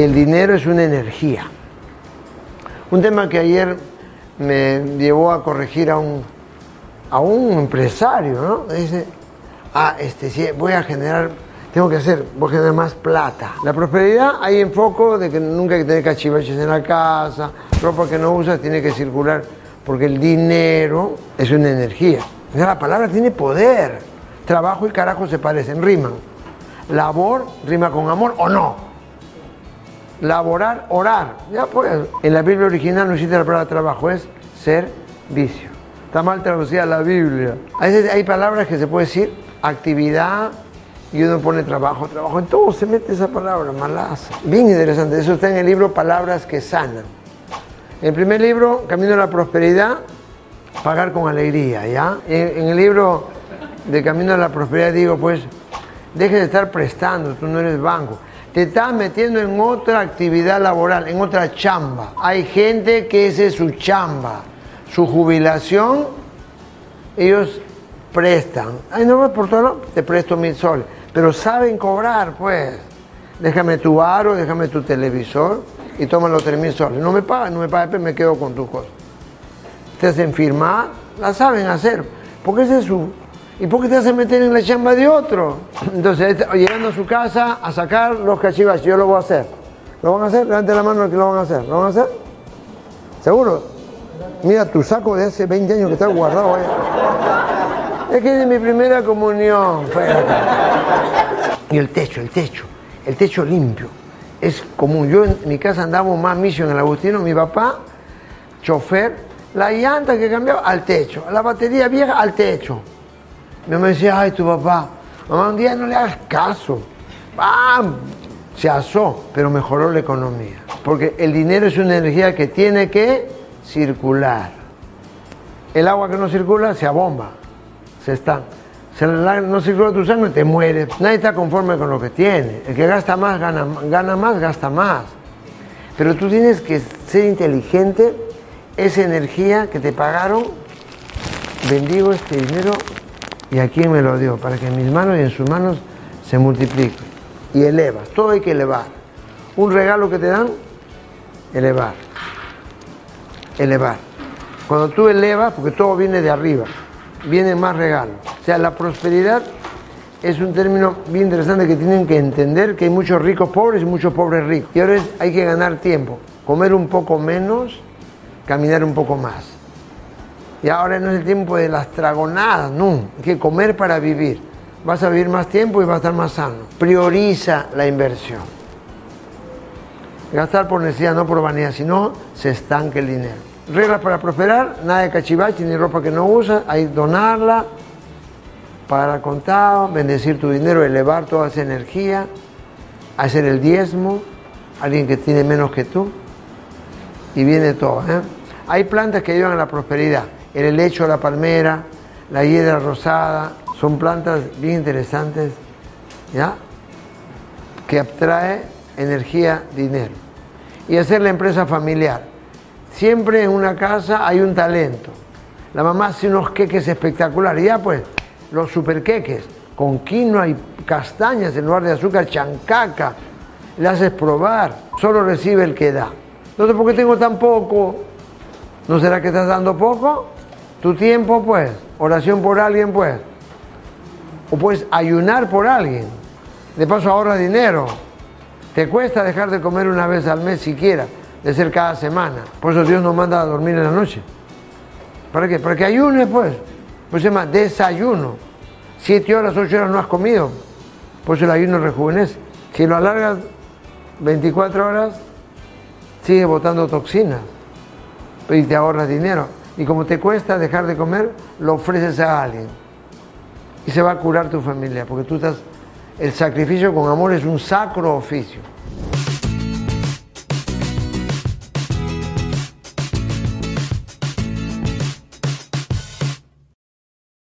El dinero es una energía. Un tema que ayer me llevó a corregir a un, a un empresario, ¿no? Dice, ah, este, sí, voy a generar, tengo que hacer, voy a generar más plata. La prosperidad hay enfoco de que nunca hay que tener cachivaches en la casa, ropa que no usas tiene que circular, porque el dinero es una energía. la palabra tiene poder. Trabajo y carajo se parecen, riman. Labor rima con amor o no laborar, orar. Ya pues, en la Biblia original no existe la palabra trabajo, es ser vicio. Está mal traducida la Biblia. hay palabras que se puede decir actividad y uno pone trabajo, trabajo. En todo se mete esa palabra, malaza. Bien interesante. Eso está en el libro Palabras que sanan. En el primer libro, Camino a la Prosperidad, pagar con alegría, ¿ya? En, en el libro de Camino a la Prosperidad digo, pues, deje de estar prestando, tú no eres banco te estás metiendo en otra actividad laboral, en otra chamba. Hay gente que ese es su chamba, su jubilación, ellos prestan. Ay, no por todo, te presto mil soles. Pero saben cobrar, pues. Déjame tu aro, déjame tu televisor y toma los tres mil soles. No me pagan, no me pagan, pues me quedo con tus cosas. Te hacen firmar, la saben hacer, porque ese es su, ¿Y por qué te hacen meter en la chamba de otro? Entonces, este, llegando a su casa a sacar los cachivas, yo lo voy a hacer. ¿Lo van a hacer? Levante la mano que lo van a hacer. ¿Lo van a hacer? ¿Seguro? Mira tu saco de hace 20 años que está guardado ahí. Es que es mi primera comunión. Y el techo, el techo, el techo limpio. Es común. Yo en mi casa andaba más misión en el Agustino, mi papá, chofer, la llanta que cambiaba al techo, la batería vieja al techo. Mi mamá decía, ay, tu papá, mamá, un día no le hagas caso. ¡Bam! Se asó, pero mejoró la economía. Porque el dinero es una energía que tiene que circular. El agua que no circula se abomba, se está. No circula tu sangre, te mueres. Nadie está conforme con lo que tiene. El que gasta más, gana, gana más, gasta más. Pero tú tienes que ser inteligente. Esa energía que te pagaron, bendigo este dinero ¿Y a quién me lo dio? Para que en mis manos y en sus manos se multiplique. Y elevas, todo hay que elevar. Un regalo que te dan, elevar. Elevar. Cuando tú elevas, porque todo viene de arriba, viene más regalo. O sea, la prosperidad es un término bien interesante que tienen que entender que hay muchos ricos pobres y muchos pobres ricos. Y ahora hay que ganar tiempo, comer un poco menos, caminar un poco más. Y ahora no es el tiempo de las tragonadas, no. Hay que comer para vivir. Vas a vivir más tiempo y vas a estar más sano. Prioriza la inversión. Gastar por necesidad, no por vanidad, sino se estanque el dinero. Reglas para prosperar, nada de cachivache ni ropa que no usas, hay donarla, para contado, bendecir tu dinero, elevar toda esa energía, hacer el diezmo, alguien que tiene menos que tú, y viene todo. ¿eh? Hay plantas que ayudan a la prosperidad el helecho, la palmera, la hiedra rosada, son plantas bien interesantes, ¿ya? Que atrae energía, dinero. Y hacer la empresa familiar. Siempre en una casa hay un talento. La mamá hace unos queques espectaculares. Ya pues, los super queques, con quinoa y castañas en lugar de azúcar, chancaca. Le haces probar. Solo recibe el que da. Entonces, ¿por qué tengo tan poco? ¿No será que estás dando poco? Tu tiempo, pues, oración por alguien, pues. O puedes ayunar por alguien. De paso ahorra dinero. Te cuesta dejar de comer una vez al mes siquiera, de ser cada semana. Por eso Dios nos manda a dormir en la noche. ¿Para qué? Para que ayunes, pues. Pues se llama desayuno. Siete horas, ocho horas no has comido. Por eso el ayuno rejuvenece. Si lo alargas 24 horas, sigue botando toxinas. Y te ahorras dinero. Y como te cuesta dejar de comer, lo ofreces a alguien. Y se va a curar tu familia, porque tú estás... El sacrificio con amor es un sacro oficio.